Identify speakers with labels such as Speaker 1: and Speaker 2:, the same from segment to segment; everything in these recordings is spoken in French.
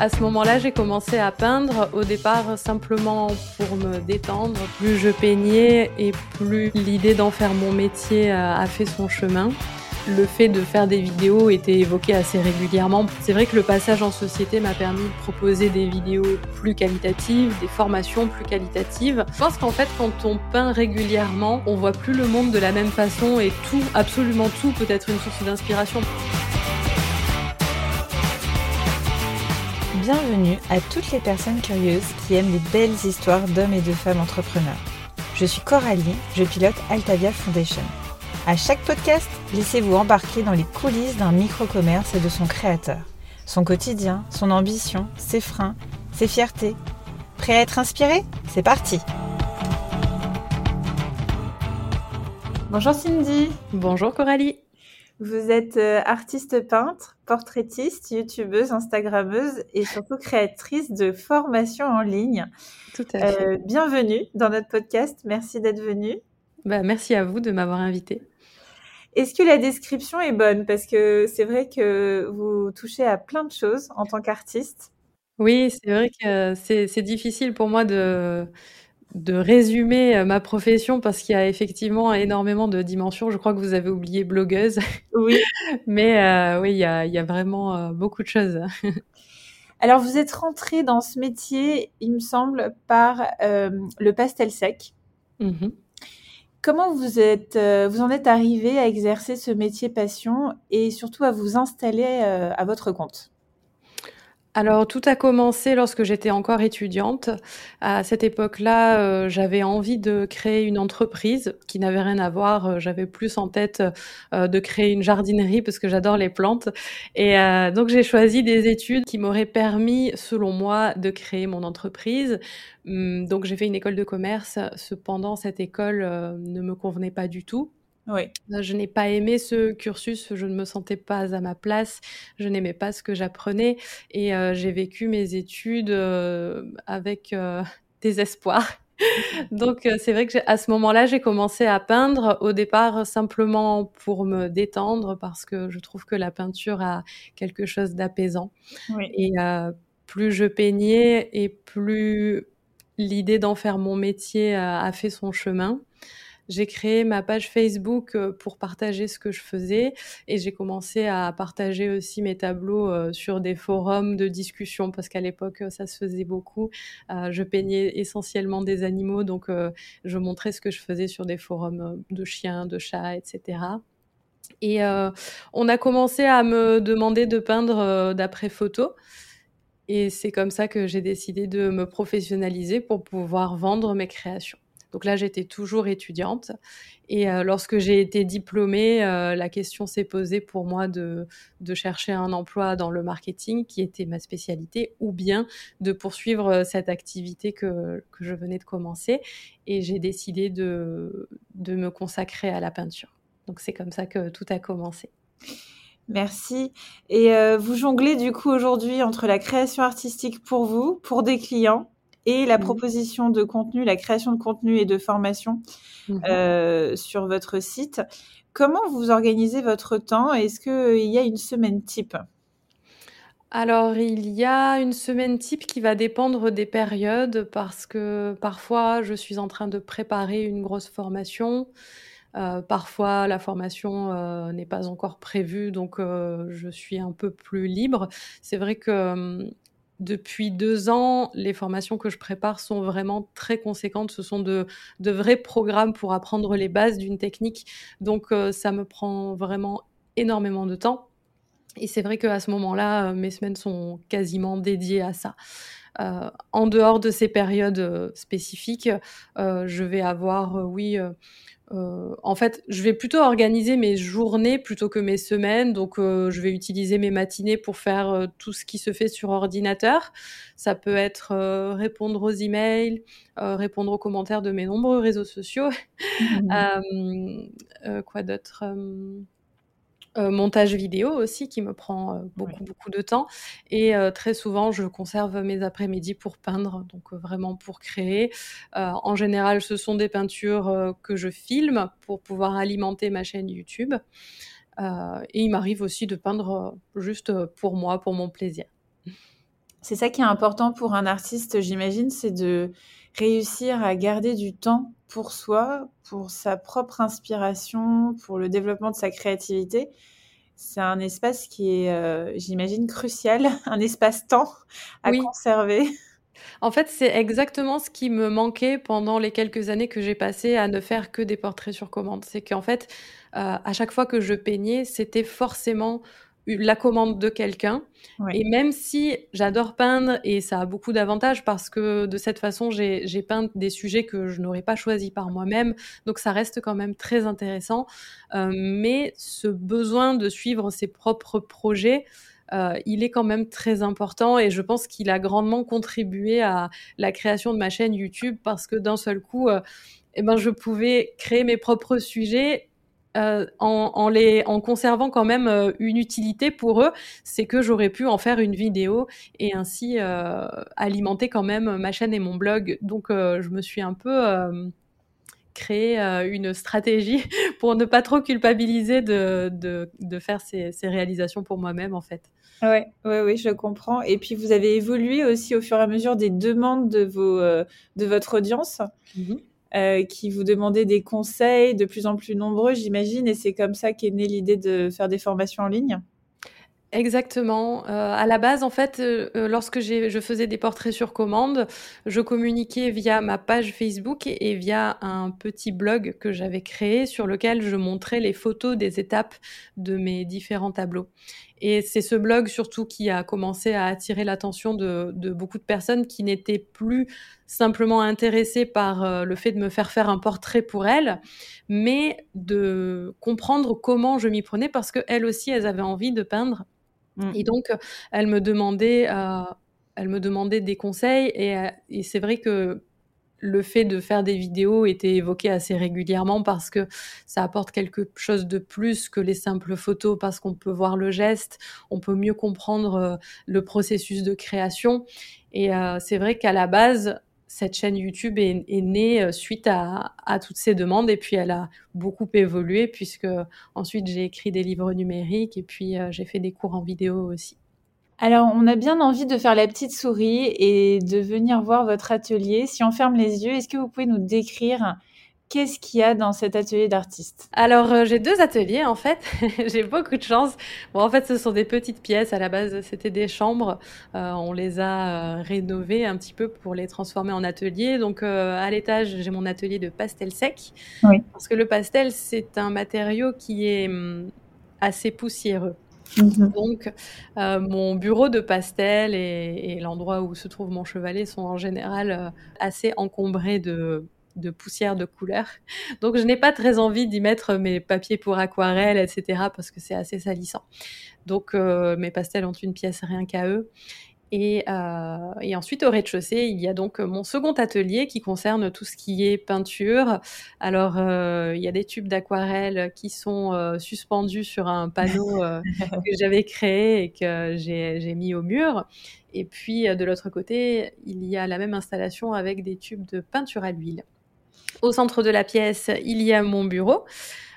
Speaker 1: À ce moment-là, j'ai commencé à peindre au départ simplement pour me détendre. Plus je peignais et plus l'idée d'en faire mon métier a fait son chemin. Le fait de faire des vidéos était évoqué assez régulièrement. C'est vrai que le passage en société m'a permis de proposer des vidéos plus qualitatives, des formations plus qualitatives. Je pense qu'en fait, quand on peint régulièrement, on voit plus le monde de la même façon et tout, absolument tout peut être une source d'inspiration.
Speaker 2: Bienvenue à toutes les personnes curieuses qui aiment les belles histoires d'hommes et de femmes entrepreneurs. Je suis Coralie, je pilote Altavia Foundation. À chaque podcast, laissez-vous embarquer dans les coulisses d'un micro-commerce et de son créateur. Son quotidien, son ambition, ses freins, ses fiertés. Prêt à être inspiré? C'est parti Bonjour Cindy
Speaker 1: Bonjour Coralie
Speaker 2: vous êtes euh, artiste peintre, portraitiste, youtubeuse, instagrammeuse et surtout créatrice de formations en ligne.
Speaker 1: Tout à fait. Euh,
Speaker 2: bienvenue dans notre podcast. Merci d'être venue.
Speaker 1: Bah, merci à vous de m'avoir invitée.
Speaker 2: Est-ce que la description est bonne? Parce que c'est vrai que vous touchez à plein de choses en tant qu'artiste.
Speaker 1: Oui, c'est vrai que c'est difficile pour moi de, de résumer euh, ma profession parce qu'il y a effectivement énormément de dimensions. Je crois que vous avez oublié blogueuse.
Speaker 2: Oui.
Speaker 1: Mais euh, oui, il y a, vraiment euh, beaucoup de choses.
Speaker 2: Alors, vous êtes rentrée dans ce métier, il me semble, par le pastel sec. Mmh Comment vous, êtes, vous en êtes arrivé à exercer ce métier passion et surtout à vous installer à votre compte?
Speaker 1: Alors tout a commencé lorsque j'étais encore étudiante. À cette époque-là, euh, j'avais envie de créer une entreprise qui n'avait rien à voir. Euh, j'avais plus en tête euh, de créer une jardinerie parce que j'adore les plantes. Et donc j'ai choisi des études qui m'auraient permis, selon moi, de créer mon entreprise. Hum, donc j'ai fait une école de commerce. Cependant, cette école ne me convenait pas du tout.
Speaker 2: Oui.
Speaker 1: Je n'ai pas aimé ce cursus, je ne me sentais pas à ma place, je n'aimais pas ce que j'apprenais et euh, j'ai vécu mes études euh, avec euh, désespoir. Donc c'est vrai que à ce moment-là, j'ai commencé à peindre au départ simplement pour me détendre parce que je trouve que la peinture a quelque chose d'apaisant. Et plus je peignais et plus l'idée d'en faire mon métier a fait son chemin. J'ai créé ma page Facebook euh, pour partager ce que je faisais et j'ai commencé à partager aussi mes tableaux euh, sur des forums de discussion parce qu'à l'époque ça se faisait beaucoup. Euh, je peignais essentiellement des animaux donc je montrais ce que je faisais sur des forums de chiens, de chats, etc. Et on a commencé à me demander de peindre d'après photo. Et c'est comme ça que j'ai décidé de me professionnaliser pour pouvoir vendre mes créations. Donc là, j'étais toujours étudiante. Et euh, lorsque j'ai été diplômée, euh, la question s'est posée pour moi de, chercher un emploi dans le marketing, qui était ma spécialité, ou bien de poursuivre euh, cette activité que, je venais de commencer. Et j'ai décidé de, de me consacrer à la peinture. Donc c'est comme ça que tout a commencé.
Speaker 2: Merci. Et vous jonglez du coup aujourd'hui entre la création artistique pour vous, pour des clients, et la mmh. proposition de contenu, la création de contenu et de formation mmh euh, sur votre site. Comment vous organisez votre temps? Est-ce qu'il y a une semaine type?
Speaker 1: Alors, il y a une semaine type qui va dépendre des périodes parce que parfois je suis en train de préparer une grosse formation. Euh, parfois, la formation euh, n'est pas encore prévue, donc je suis un peu plus libre. C'est vrai que hum, depuis deux ans, les formations que je prépare sont vraiment très conséquentes. Ce sont de, vrais programmes pour apprendre les bases d'une technique. Donc, euh, ça me prend vraiment énormément de temps. Et c'est vrai qu'à ce moment-là, euh, mes semaines sont quasiment dédiées à ça. Euh, en dehors de ces périodes spécifiques, je vais avoir, oui, euh, en fait, je vais plutôt organiser mes journées plutôt que mes semaines. Donc, euh, je vais utiliser mes matinées pour faire euh, tout ce qui se fait sur ordinateur. Ça peut être répondre aux emails, répondre aux commentaires de mes nombreux réseaux sociaux. Mmh. quoi d'autre euh, montage vidéo aussi qui me prend euh, beaucoup beaucoup de temps. Et euh, très souvent je conserve mes après-midi pour peindre donc vraiment pour créer. En général ce sont des peintures que je filme pour pouvoir alimenter ma chaîne YouTube. Et il m'arrive aussi de peindre juste pour moi pour mon plaisir.
Speaker 2: C'est ça qui est important pour un artiste, j'imagine, c'est de réussir à garder du temps pour soi, pour sa propre inspiration, pour le développement de sa créativité. C'est un espace qui est, euh, j'imagine, crucial, un espace-temps à conserver.
Speaker 1: En fait, c'est exactement ce qui me manquait pendant les quelques années que j'ai passées à ne faire que des portraits sur commande. C'est qu'en fait, euh, à chaque fois que je peignais, c'était forcément la commande de quelqu'un. Et même si j'adore peindre et ça a beaucoup d'avantages parce que de cette façon, j'ai peint des sujets que je n'aurais pas choisis par moi-même. Donc ça reste quand même très intéressant. Euh, mais ce besoin de suivre ses propres projets, euh, il est quand même très important et je pense qu'il a grandement contribué à la création de ma chaîne YouTube parce que d'un seul coup, euh, eh ben, je pouvais créer mes propres sujets euh, en, les, en conservant quand même euh, une utilité pour eux, c'est que j'aurais pu en faire une vidéo et ainsi euh, alimenter quand même ma chaîne et mon blog. Donc je me suis un peu créé une stratégie pour ne pas trop culpabiliser de, de, de faire ces, ces, réalisations pour moi-même en fait.
Speaker 2: Ouais, ouais, oui, je comprends. Et puis vous avez évolué aussi au fur et à mesure des demandes de, vos, de votre audience. Mmh euh, qui vous demandaient des conseils de plus en plus nombreux, j'imagine, et c'est comme ça qu'est née l'idée de faire des formations en ligne?
Speaker 1: Exactement. Euh, à la base, en fait, euh, lorsque je faisais des portraits sur commande, je communiquais via ma page Facebook et via un petit blog que j'avais créé sur lequel je montrais les photos des étapes de mes différents tableaux. Et c'est ce blog surtout qui a commencé à attirer l'attention de, beaucoup de personnes qui n'étaient plus simplement intéressées par euh, le fait de me faire faire un portrait pour elles, mais de comprendre comment je m'y prenais parce qu'elles aussi, elles avaient envie de peindre. Mmh. Et donc, elles me demandaient, euh, elles me demandaient des conseils. Et, euh, et c'est vrai que le fait de faire des vidéos était évoqué assez régulièrement parce que ça apporte quelque chose de plus que les simples photos parce qu'on peut voir le geste, on peut mieux comprendre euh, le processus de création. Et euh, c'est vrai qu'à la base, cette chaîne YouTube est, née euh, suite à, à, toutes ces demandes et puis elle a beaucoup évolué puisque ensuite j'ai écrit des livres numériques et puis j'ai fait des cours en vidéo aussi.
Speaker 2: Alors, on a bien envie de faire la petite souris et de venir voir votre atelier. Si on ferme les yeux, est-ce que vous pouvez nous décrire qu'est-ce qu'il y a dans cet atelier d'artiste?
Speaker 1: Alors, euh, j'ai deux ateliers en fait. j'ai beaucoup de chance. Bon, en fait, ce sont des petites pièces. À la base, c'était des chambres. Euh, on les a euh, rénovées un petit peu pour les transformer en atelier. Donc, à l'étage, j'ai mon atelier de pastel sec. Oui. Parce que le pastel, c'est un matériau qui est hum, assez poussiéreux. Mhm. Donc, euh, mon bureau de pastel et, l'endroit où se trouve mon chevalet sont en général euh, assez encombrés de, poussière de couleur. Donc, je n'ai pas très envie d'y mettre mes papiers pour aquarelle, etc., parce que c'est assez salissant. Donc, euh, mes pastels ont une pièce rien qu'à eux. Euh, et, ensuite, au rez-de-chaussée, il y a donc mon second atelier qui concerne tout ce qui est peinture. Alors, euh, il y a des tubes d'aquarelle qui sont euh, suspendus sur un panneau que j'avais créé et que j'ai mis au mur. Et puis, de l'autre côté, il y a la même installation avec des tubes de peinture à l'huile. Au centre de la pièce, il y a mon bureau.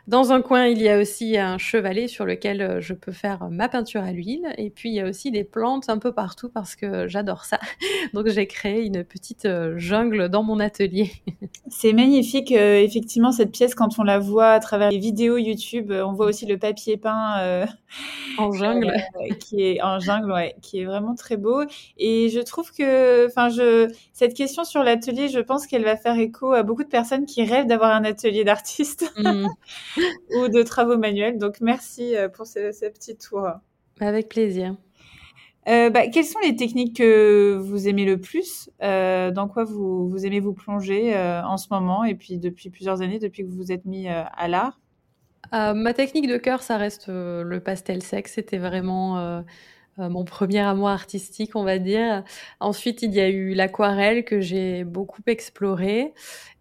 Speaker 1: Dans un coin, il y a aussi un chevalet sur lequel euh, je peux faire ma peinture à l'huile. Et puis, il y a aussi des plantes un peu partout parce que j'adore ça. Donc, j'ai créé une petite euh, jungle dans mon atelier.
Speaker 2: C'est magnifique, euh, effectivement, cette pièce, quand on la voit à travers les vidéos YouTube, on voit aussi le papier peint
Speaker 1: en jungle.
Speaker 2: qui est en jungle, ouais, qui est vraiment très beau. Et je trouve que, enfin, je, cette question sur l'atelier, je pense qu'elle va faire écho à beaucoup de personnes qui rêvent d'avoir un atelier d'artiste. Mmh. ou de travaux manuels. Donc, merci euh, pour ce, petit tour.
Speaker 1: Avec plaisir.
Speaker 2: Euh, bah, quelles sont les techniques que vous aimez le plus? Euh, Dans quoi vous, vous, aimez vous plonger en ce moment et puis depuis plusieurs années, depuis que vous vous êtes mis à l'art?
Speaker 1: Ma technique de cœur, ça reste le pastel sec. C'était vraiment mon premier amour artistique, on va dire. Ensuite, il y a eu l'aquarelle que j'ai beaucoup exploré.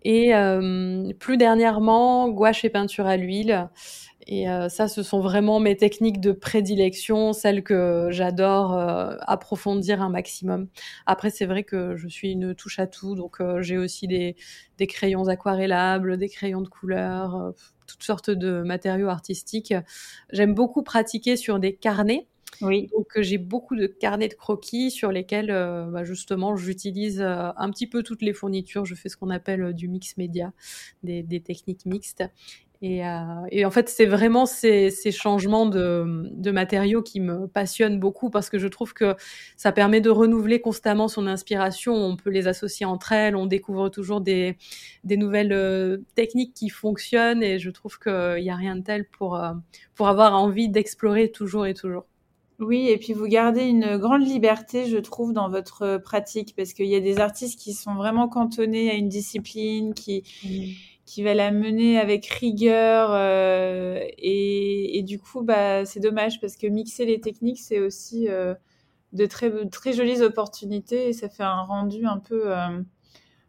Speaker 1: Et euh, plus dernièrement, gouache et peinture à l'huile. Et euh, ça, ce sont vraiment mes techniques de prédilection, celles que j'adore euh, approfondir un maximum. Après, c'est vrai que je suis une touche à tout, donc j'ai aussi des, des, crayons aquarellables, des crayons de couleur, toutes sortes de matériaux artistiques. J'aime beaucoup pratiquer sur des carnets Oui. Donc j'ai beaucoup de carnets de croquis sur lesquels bah, justement j'utilise un petit peu toutes les fournitures. Je fais ce qu'on appelle du mix média, des, techniques mixtes. Et, euh, en fait, c'est vraiment ces, changements de, matériaux qui me passionnent beaucoup parce que je trouve que ça permet de renouveler constamment son inspiration. On peut les associer entre elles, on découvre toujours des, des nouvelles euh, techniques qui fonctionnent et je trouve qu'il n'y a rien de tel pour, euh, pour avoir envie d'explorer toujours et toujours.
Speaker 2: Oui, et puis vous gardez une grande liberté, je trouve, dans votre pratique, parce qu'il y a des artistes qui sont vraiment cantonnés à une discipline, qui, qui va la mener avec rigueur euh, et, du coup bah c'est dommage parce que mixer les techniques c'est aussi euh, de très très jolies opportunités et ça fait un rendu un peu euh,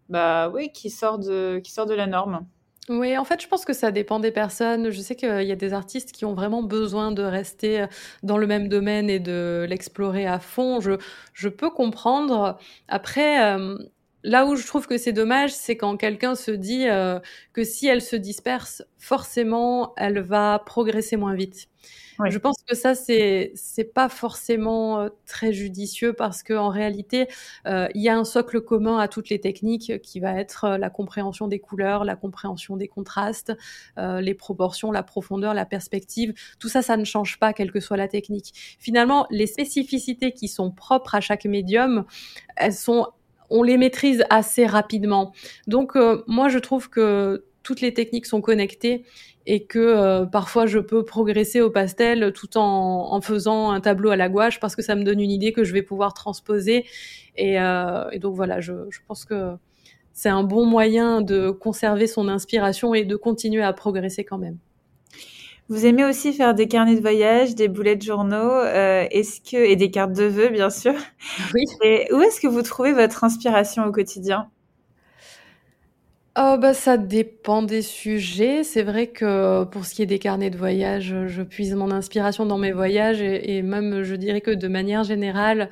Speaker 2: bah oui qui sort de qui sort de la norme.
Speaker 1: Oui, en fait, je pense que ça dépend des personnes. Je sais qu'il y a des artistes qui ont vraiment besoin de rester dans le même domaine et de l'explorer à fond. Je, je peux comprendre. Après, Là où je trouve que c'est dommage, c'est quand quelqu'un se dit euh, que si elle se disperse, forcément, elle va progresser moins vite. Je pense que ça, c'est c'est pas forcément euh, très judicieux parce que en réalité, euh, il y a un socle commun à toutes les techniques qui va être la compréhension des couleurs, la compréhension des contrastes, les proportions, la profondeur, la perspective. Tout ça, ça ne change pas, quelle que soit la technique. Finalement, les spécificités qui sont propres à chaque médium, elles sont on les maîtrise assez rapidement. Donc euh, moi je trouve que toutes les techniques sont connectées et que euh, parfois je peux progresser au pastel tout en, faisant un tableau à la gouache parce que ça me donne une idée que je vais pouvoir transposer. Et, euh, donc voilà, je, je pense que c'est un bon moyen de conserver son inspiration et de continuer à progresser quand même.
Speaker 2: Vous aimez aussi faire des carnets de voyage, des boulets de journaux, euh, est-ce que et des cartes de vœux bien sûr. Oui. Et où est-ce que vous trouvez votre inspiration au quotidien?
Speaker 1: Oh bah ça dépend des sujets. C'est vrai que pour ce qui est des carnets de voyage, je puise mon inspiration dans mes voyages et, et même je dirais que de manière générale,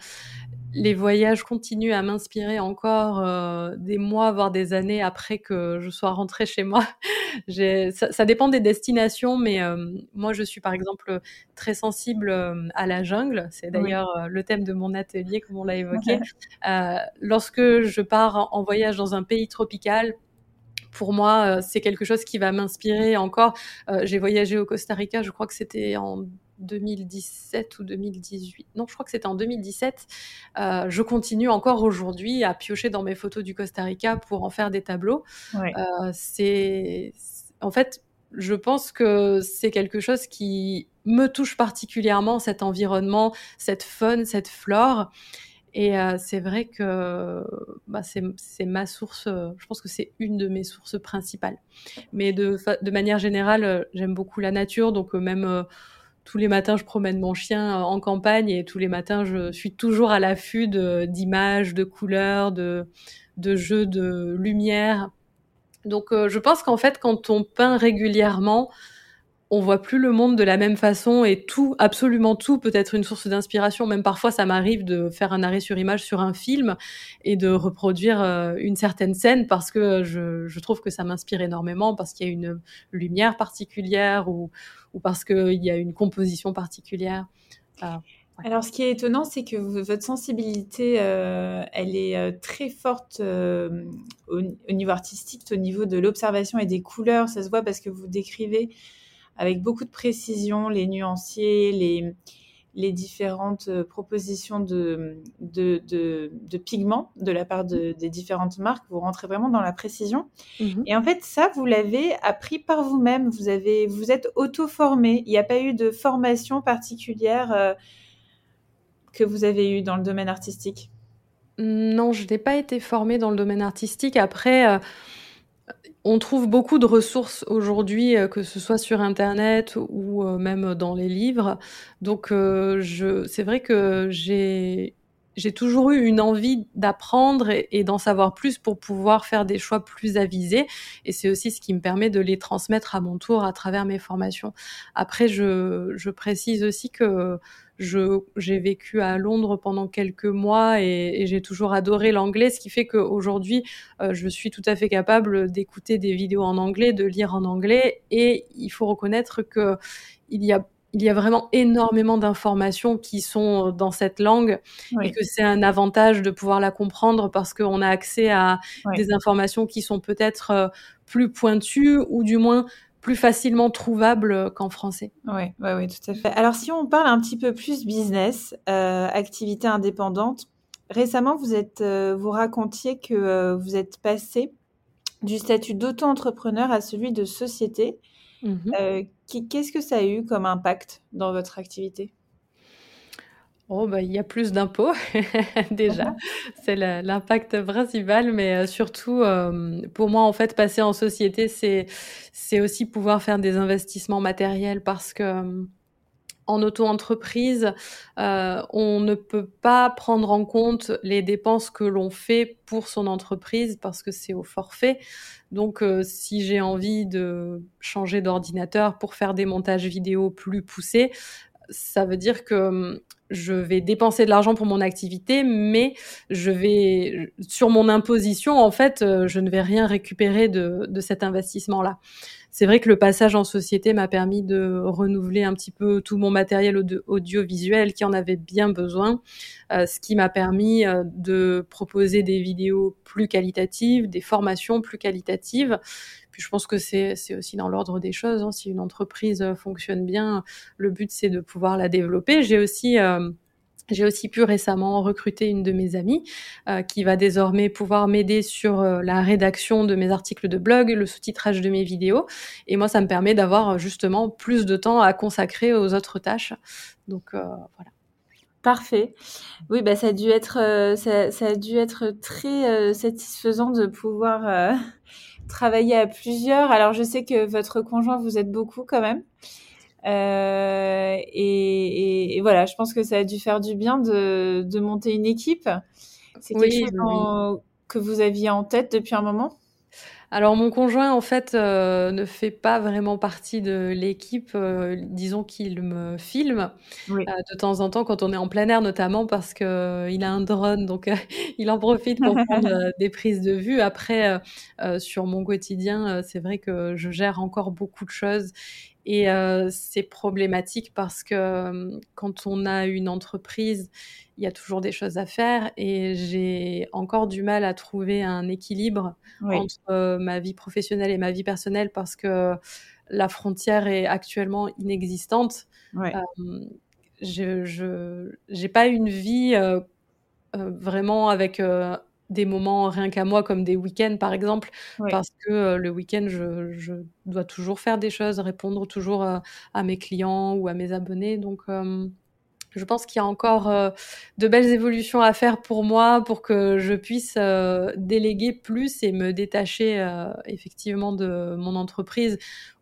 Speaker 1: les voyages continuent à m'inspirer encore euh, des mois, voire des années après que je sois rentrée chez moi. ça, ça, dépend des destinations, mais euh, moi, je suis par exemple très sensible euh, à la jungle. C'est d'ailleurs le thème de mon atelier, comme on l'a évoqué. lorsque je pars en voyage dans un pays tropical, pour moi, c'est quelque chose qui va m'inspirer encore. J'ai voyagé au Costa Rica, je crois que c'était en 2017 ou 2018. Non, je crois que c'était en 2017. Euh, je continue encore aujourd'hui à piocher dans mes photos du Costa Rica pour en faire des tableaux. Euh, c'est, en fait, je pense que c'est quelque chose qui me touche particulièrement, cet environnement, cette faune, cette flore. Et euh, c'est vrai que bah, c'est ma source, je pense que c'est une de mes sources principales. Mais de, manière générale, j'aime beaucoup la nature, donc même tous les matins, je promène mon chien euh, en campagne et tous les matins, je suis toujours à l'affût d'images, de, couleurs, de, jeux de lumière. Donc, euh, je pense qu'en fait, quand on peint régulièrement, on voit plus le monde de la même façon et tout, absolument tout peut être une source d'inspiration. Même parfois, ça m'arrive de faire un arrêt sur image sur un film et de reproduire euh, une certaine scène parce que je, trouve que ça m'inspire énormément parce qu'il y a une lumière particulière ou, parce qu'il y a une composition particulière.
Speaker 2: Alors, ce qui est étonnant, c'est que votre sensibilité, euh, elle est euh, très forte au, au, niveau artistique, au niveau de l'observation et des couleurs. Ça se voit parce que vous décrivez avec beaucoup de précision les nuanciers, les, les différentes euh, propositions de, de, de, pigments de la part des différentes marques. Vous rentrez vraiment dans la précision. Mhm. Et en fait, ça, vous l'avez appris par vous-même. Vous, avez, vous êtes auto-formé. Il n'y a pas eu de formation particulière euh, que vous avez eue dans le domaine artistique
Speaker 1: Non, je n'ai pas été formée dans le domaine artistique. Après... Euh, on trouve beaucoup de ressources aujourd'hui, euh, que ce soit sur internet ou euh, même dans les livres. Donc, euh, je c'est vrai que j'ai toujours eu une envie d'apprendre et, d'en savoir plus pour pouvoir faire des choix plus avisés. Et c'est aussi ce qui me permet de les transmettre à mon tour à travers mes formations. Après, je précise aussi que j'ai vécu à Londres pendant quelques mois et, j'ai toujours adoré l'anglais, ce qui fait qu'aujourd'hui, euh, je suis tout à fait capable d'écouter des vidéos en anglais, de lire en anglais. Et il faut reconnaître que il y a il y a vraiment énormément d'informations qui sont dans cette langue et que c'est un avantage de pouvoir la comprendre parce qu'on a accès à des informations qui sont peut-être euh, plus pointues ou du moins plus facilement trouvables qu'en français.
Speaker 2: Oui, ouais, ouais, tout à fait. Alors si on parle un petit peu plus business, euh, activité indépendante, récemment vous êtes, euh, vous racontiez que vous êtes passé du statut d'auto-entrepreneur à celui de société. Mmh euh, qu'est-ce que ça a eu comme impact dans votre activité?
Speaker 1: Oh, bah, il y a plus d'impôts déjà, c'est l'impact principal, mais euh, surtout, euh, pour moi, en fait, passer en société, c'est c'est aussi pouvoir faire des investissements matériels parce que en auto-entreprise, euh, on ne peut pas prendre en compte les dépenses que l'on fait pour son entreprise parce que c'est au forfait. Donc, euh, si j'ai envie de changer d'ordinateur pour faire des montages vidéo plus poussés, ça veut dire que je vais dépenser de l'argent pour mon activité, mais je vais sur mon imposition, en fait, euh, je ne vais rien récupérer de, de cet investissement-là c'est vrai que le passage en société m'a permis de renouveler un petit peu tout mon matériel audiovisuel qui en avait bien besoin, euh, ce qui m'a permis euh, de proposer des vidéos plus qualitatives, des formations plus qualitatives. Puis je pense que c'est aussi dans l'ordre des choses. Hein. Si une entreprise fonctionne bien, le but c'est de pouvoir la développer. J'ai aussi euh, j'ai aussi pu récemment recruter une de mes amies euh, qui va désormais pouvoir m'aider sur euh, la rédaction de mes articles de blog, le sous-titrage de mes vidéos. Et moi, ça me permet d'avoir euh, justement plus de temps à consacrer aux autres tâches. Donc voilà.
Speaker 2: Parfait. Oui, bah ça a dû être ça, ça, a dû être très satisfaisant de pouvoir travailler à plusieurs. Alors je sais que votre conjoint vous aide beaucoup quand même. Euh, et, voilà, je pense que ça a dû faire du bien de, de monter une équipe. C'est quelque chose que vous aviez en tête depuis un moment?
Speaker 1: Alors mon conjoint en fait euh, ne fait pas vraiment partie de l'équipe. Euh, disons qu'il me filme de temps en temps quand on est en plein air notamment parce que il a un drone donc il en profite pour prendre des prises de vue. Après sur mon quotidien c'est vrai que je gère encore beaucoup de choses et euh, c'est problématique parce que euh, quand on a une entreprise, il y a toujours des choses à faire et j'ai encore du mal à trouver un équilibre entre euh, ma vie professionnelle et ma vie personnelle parce que la frontière est actuellement inexistante. je n'ai pas une vie vraiment avec des moments rien qu'à moi, comme des week-ends par exemple, parce que euh, le week-end, je, je, dois toujours faire des choses, répondre toujours euh, à mes clients ou à mes abonnés. Donc, euh, je pense qu'il y a encore de belles évolutions à faire pour moi pour que je puisse déléguer plus et me détacher effectivement de mon entreprise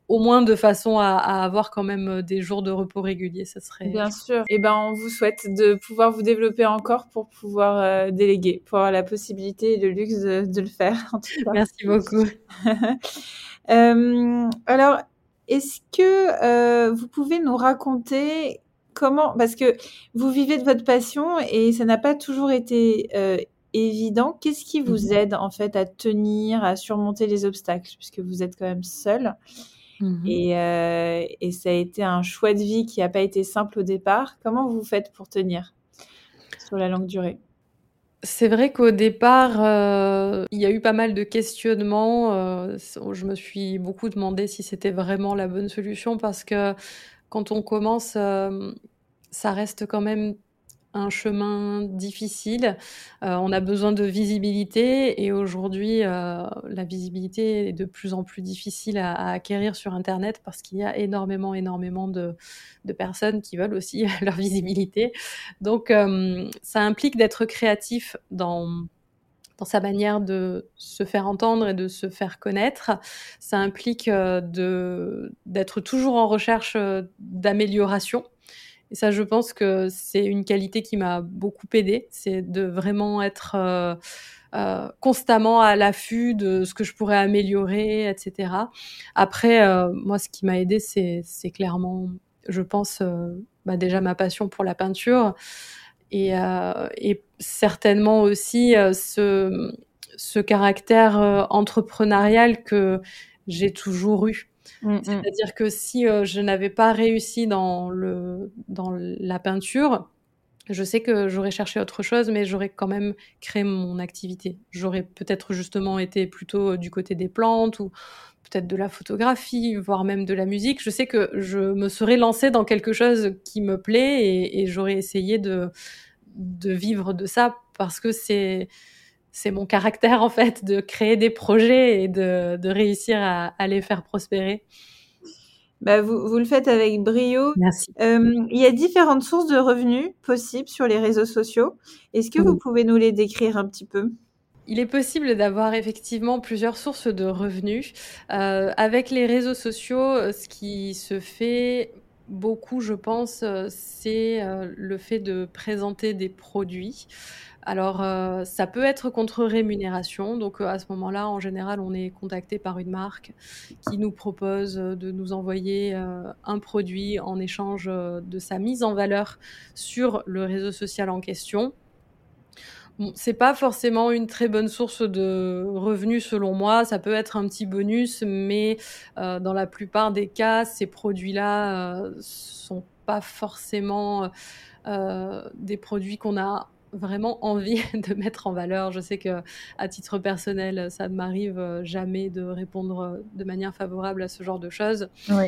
Speaker 1: au moins de façon à, avoir quand même euh, des jours de repos réguliers, ça serait.
Speaker 2: Bien sûr. Et eh ben, on vous souhaite de pouvoir vous développer encore pour pouvoir euh, déléguer, pour avoir la possibilité et le luxe de, le faire. En tout
Speaker 1: cas. Merci beaucoup.
Speaker 2: euh, alors, est-ce que euh, vous pouvez nous raconter comment, parce que vous vivez de votre passion et ça n'a pas toujours été évident. Qu'est-ce qui vous mmh aide en fait à tenir, à surmonter les obstacles, puisque vous êtes quand même seul? Mmh euh, et, ça a été un choix de vie qui n'a pas été simple au départ. Comment vous faites pour tenir sur la longue durée?
Speaker 1: C'est vrai qu'au départ, euh, il y a eu pas mal de questionnements. Euh, je me suis beaucoup demandé si c'était vraiment la bonne solution parce que quand on commence, ça reste quand même un chemin difficile. Euh, on a besoin de visibilité et aujourd'hui, euh, la visibilité est de plus en plus difficile à, acquérir sur Internet parce qu'il y a énormément, énormément de, personnes qui veulent aussi leur visibilité. Donc, euh, ça implique d'être créatif dans dans sa manière de se faire entendre et de se faire connaître. Ça implique d'être toujours en recherche d'amélioration et ça, je pense que c'est une qualité qui m'a beaucoup aidée, c'est de vraiment être euh, euh, constamment à l'affût de ce que je pourrais améliorer, etc. Après, euh, moi, ce qui m'a aidé, c'est clairement, je pense, bah, déjà ma passion pour la peinture et, certainement aussi ce caractère entrepreneurial que j'ai toujours eu. Mmh, mmh. C'est-à-dire que si je n'avais pas réussi dans, le, dans la peinture, je sais que j'aurais cherché autre chose, mais j'aurais quand même créé mon activité. J'aurais peut-être justement été plutôt du côté des plantes ou peut-être de la photographie, voire même de la musique. Je sais que je me serais lancée dans quelque chose qui me plaît et, et j'aurais essayé de, de vivre de ça parce que c'est c'est mon caractère en fait de créer des projets et de, de réussir à, à, les faire prospérer.
Speaker 2: Bah vous, vous, le faites avec brio.
Speaker 1: Merci.
Speaker 2: Euh, il y a différentes sources de revenus possibles sur les réseaux sociaux. Est-ce que vous pouvez nous les décrire un petit peu?
Speaker 1: Il est possible d'avoir effectivement plusieurs sources de revenus. Euh, avec les réseaux sociaux, ce qui se fait beaucoup, je pense, c'est euh, le fait de présenter des produits. Alors, euh, ça peut être contre rémunération. Donc, euh, à ce moment-là, en général, on est contacté par une marque qui nous propose de nous envoyer un produit en échange de sa mise en valeur sur le réseau social en question. Bon, c'est pas forcément une très bonne source de revenus selon moi. Ça peut être un petit bonus, mais euh, dans la plupart des cas, ces produits-là euh, sont pas forcément euh, des produits qu'on a vraiment envie de mettre en valeur. Je sais que à titre personnel, ça ne m'arrive jamais de répondre de manière favorable à ce genre de choses.
Speaker 2: Oui.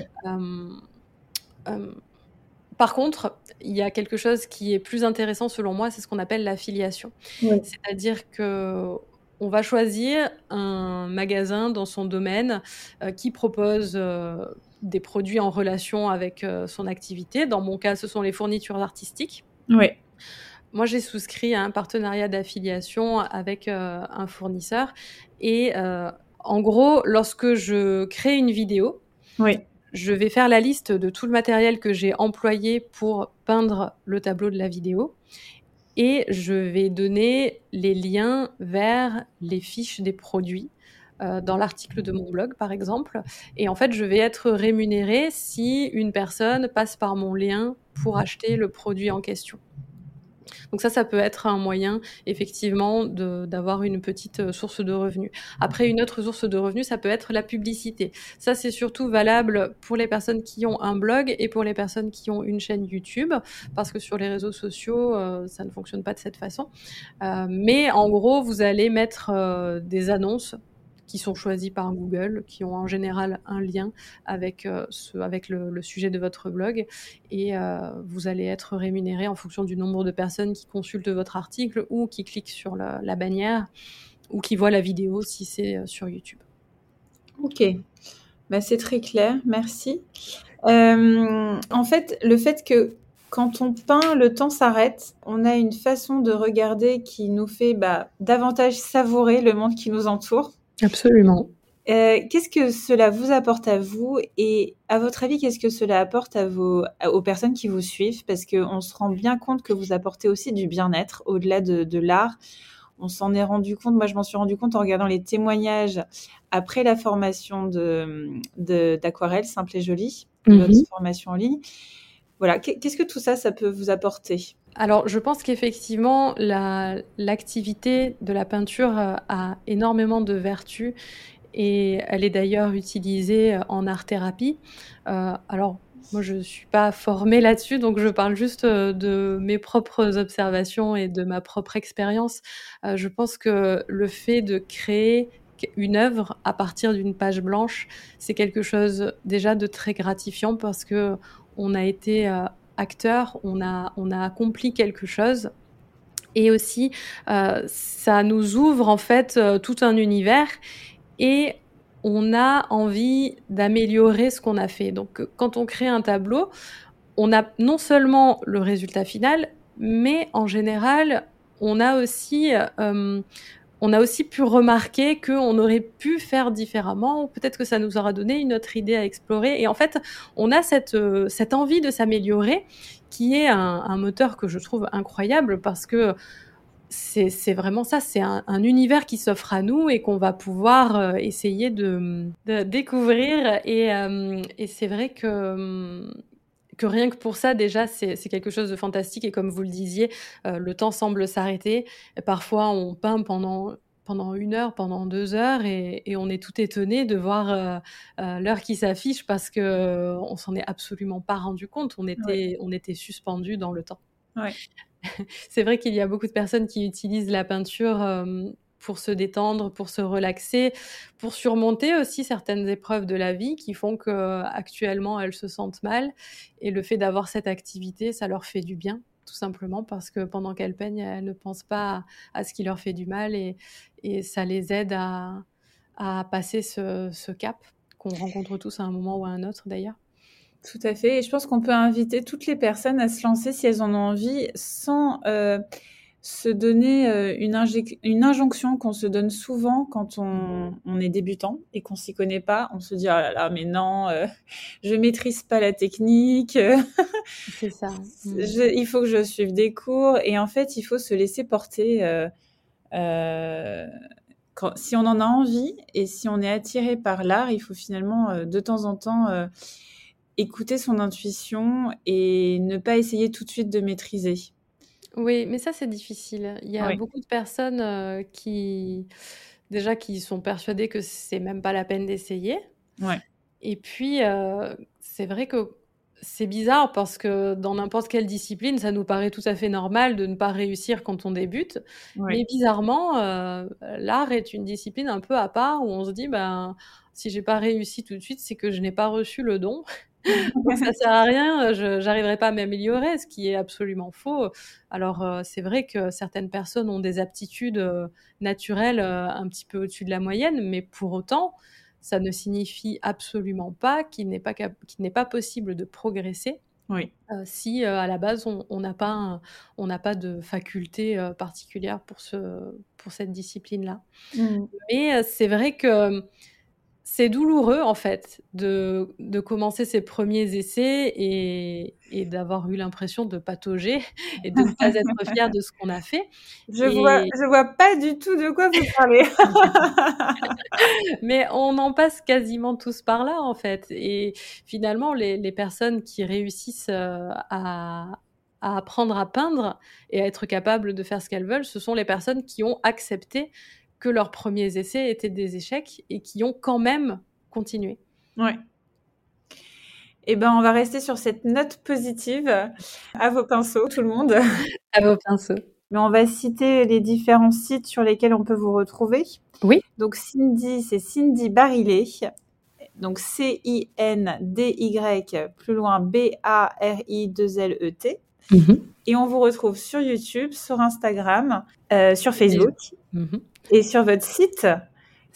Speaker 1: Par contre, il y a quelque chose qui est plus intéressant selon moi, c'est ce qu'on appelle l'affiliation. C'est-à-dire que on va choisir un magasin dans son domaine euh, qui propose euh, des produits en relation avec euh, son activité. Dans mon cas, ce sont les fournitures artistiques.
Speaker 2: Oui.
Speaker 1: Moi, j'ai souscrit à un partenariat d'affiliation avec un fournisseur. Et en gros, lorsque je crée une vidéo,
Speaker 2: oui
Speaker 1: je vais faire la liste de tout le matériel que j'ai employé pour peindre le tableau de la vidéo et je vais donner les liens vers les fiches des produits euh, dans l'article de mon blog, par exemple. Et en fait, je vais être rémunérée si une personne passe par mon lien pour acheter le produit en question. Donc ça, ça peut être un moyen effectivement d'avoir une petite euh, source de revenus. Après, une autre source de revenus, ça peut être la publicité. Ça, c'est surtout valable pour les personnes qui ont un blog et pour les personnes qui ont une chaîne YouTube, parce que sur les réseaux sociaux, euh, ça ne fonctionne pas de cette façon. Euh, mais en gros, vous allez mettre des annonces qui sont choisis par Google, qui ont en général un lien avec, euh, le, sujet de votre blog. Et euh, vous allez être rémunéré en fonction du nombre de personnes qui consultent votre article ou qui cliquent sur la, bannière ou qui voient la vidéo si c'est euh, sur YouTube.
Speaker 2: Ok, bah, c'est très clair, merci. en fait, le fait que quand on peint, le temps s'arrête. On a une façon de regarder qui nous fait bah, davantage savourer le monde qui nous entoure.
Speaker 1: Absolument.
Speaker 2: Euh, qu'est-ce que cela vous apporte à vous et à votre avis, qu'est-ce que cela apporte à vos, aux personnes qui vous suivent? Parce qu'on se rend bien compte que vous apportez aussi du bien-être au-delà de, l'art. On s'en est rendu compte, moi je m'en suis rendu compte en regardant les témoignages après la formation d'aquarelle de, simple et jolie, votre mhm. formation en ligne. Voilà, qu'est-ce que tout ça, ça peut vous apporter?
Speaker 1: Alors, je pense qu'effectivement, l'activité de la peinture euh, a énormément de vertus et elle est d'ailleurs utilisée euh, en art-thérapie. Euh, alors, moi, je ne suis pas formée là-dessus, donc je parle juste de mes propres observations et de ma propre expérience. je pense que le fait de créer une œuvre à partir d'une page blanche, c'est quelque chose déjà de très gratifiant parce que on a été acteur, on a, on a accompli quelque chose. Et aussi, euh, ça nous ouvre en fait euh, tout un univers et on a envie d'améliorer ce qu'on a fait. Donc, quand on crée un tableau, on a non seulement le résultat final, mais en général, on a aussi euh, on a aussi pu remarquer qu'on aurait pu faire différemment, ou peut-être que ça nous aura donné une autre idée à explorer. Et en fait, on a cette, euh, cette envie de s'améliorer, qui est un, moteur que je trouve incroyable parce que c'est vraiment ça, c'est un, univers qui s'offre à nous et qu'on va pouvoir euh, essayer de, découvrir. Et, euh, et c'est vrai que que rien que pour ça, déjà, c'est quelque chose de fantastique. Et comme vous le disiez, euh, le temps semble s'arrêter. Parfois, on peint pendant pendant une heure, pendant deux heures, et, on est tout étonné de voir l'heure qui s'affiche parce que on s'en est absolument pas rendu compte. On était, on était suspendu dans le temps. C'est vrai qu'il y a beaucoup de personnes qui utilisent la peinture pour se détendre, pour se relaxer, pour surmonter aussi certaines épreuves de la vie qui font que actuellement elles se sentent mal. Et le fait d'avoir cette activité, ça leur fait du bien, tout simplement parce que pendant qu'elles peignent, elles ne pensent pas à, ce qui leur fait du mal et, ça les aide à, passer ce, ce cap qu'on rencontre tous à un moment ou à un autre d'ailleurs.
Speaker 2: Tout à fait. Et je pense qu'on peut inviter toutes les personnes à se lancer si elles en ont envie sans euh, se donner euh, une, une, injonction qu'on se donne souvent quand on, on est débutant et qu'on s'y connaît pas. On se dit, oh là là, mais non, euh, je maîtrise pas la technique.
Speaker 1: C'est ça.
Speaker 2: Il faut que je suive des cours. Et en fait, il faut se laisser porter. Euh, quand, si on en a envie et si on est attiré par l'art, il faut finalement de temps en temps écouter son intuition et ne pas essayer tout de suite de maîtriser.
Speaker 1: Oui, mais ça, c'est difficile. Il y a beaucoup de personnes euh, qui, déjà, qui sont persuadées que c'est même pas la peine d'essayer.
Speaker 2: Ouais.
Speaker 1: Et puis, euh, c'est vrai que c'est bizarre parce que dans n'importe quelle discipline, ça nous paraît tout à fait normal de ne pas réussir quand on débute. Mais bizarrement, euh, l'art est une discipline un peu à part où on se dit, ben, si j'ai pas réussi tout de suite, c'est que je n'ai pas reçu le don. ça sert à rien, je n'arriverai pas à m'améliorer, ce qui est absolument faux. Alors euh, c'est vrai que certaines personnes ont des aptitudes euh, naturelles un petit peu au-dessus de la moyenne, mais pour autant, ça ne signifie absolument pas qu'il n'est pas, qu'il n'est pas possible de progresser.
Speaker 2: Oui.
Speaker 1: si à la base on n'a pas, on n'a pas de faculté particulière pour, ce, pour cette discipline-là. Mmh. Mais c'est vrai que c'est douloureux en fait de, de, commencer ses premiers essais et, et d'avoir eu l'impression de patauger et de ne pas être fier de ce qu'on a fait.
Speaker 2: Je vois, je vois pas du tout de quoi vous parlez.
Speaker 1: Mais on en passe quasiment tous par là en fait. Et finalement, les, les personnes qui réussissent euh, à, à apprendre à peindre et à être capables de faire ce qu'elles veulent, ce sont les personnes qui ont accepté que leurs premiers essais étaient des échecs et qui ont quand même continué.
Speaker 2: Ouais. Eh ben, on va rester sur cette note positive. À vos pinceaux, tout le monde.
Speaker 1: À vos pinceaux.
Speaker 2: Mais on va citer les différents sites sur lesquels on peut vous retrouver.
Speaker 1: Oui.
Speaker 2: Donc Cindy, c'est Cindy Barillet. Donc C-I-N-D-Y, plus loin B-A-R-I-2-L-E-T. Mhm. Et on vous retrouve sur YouTube, sur Instagram, euh, sur Facebook. Mhm. Et sur votre site,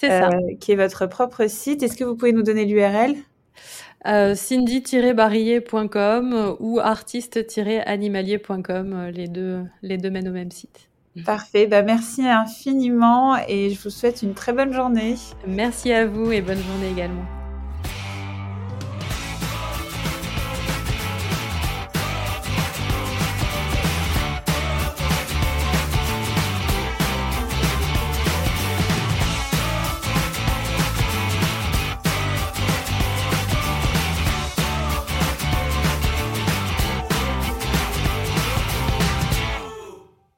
Speaker 1: euh,
Speaker 2: qui est votre propre site, est-ce que vous pouvez nous donner l'URL
Speaker 1: euh, cindy-barillet.com ou artiste-animalier.com, les deux, les deux mènent au même site.
Speaker 2: Parfait, bah merci infiniment et je vous souhaite une très bonne journée.
Speaker 1: Merci à vous et bonne journée également.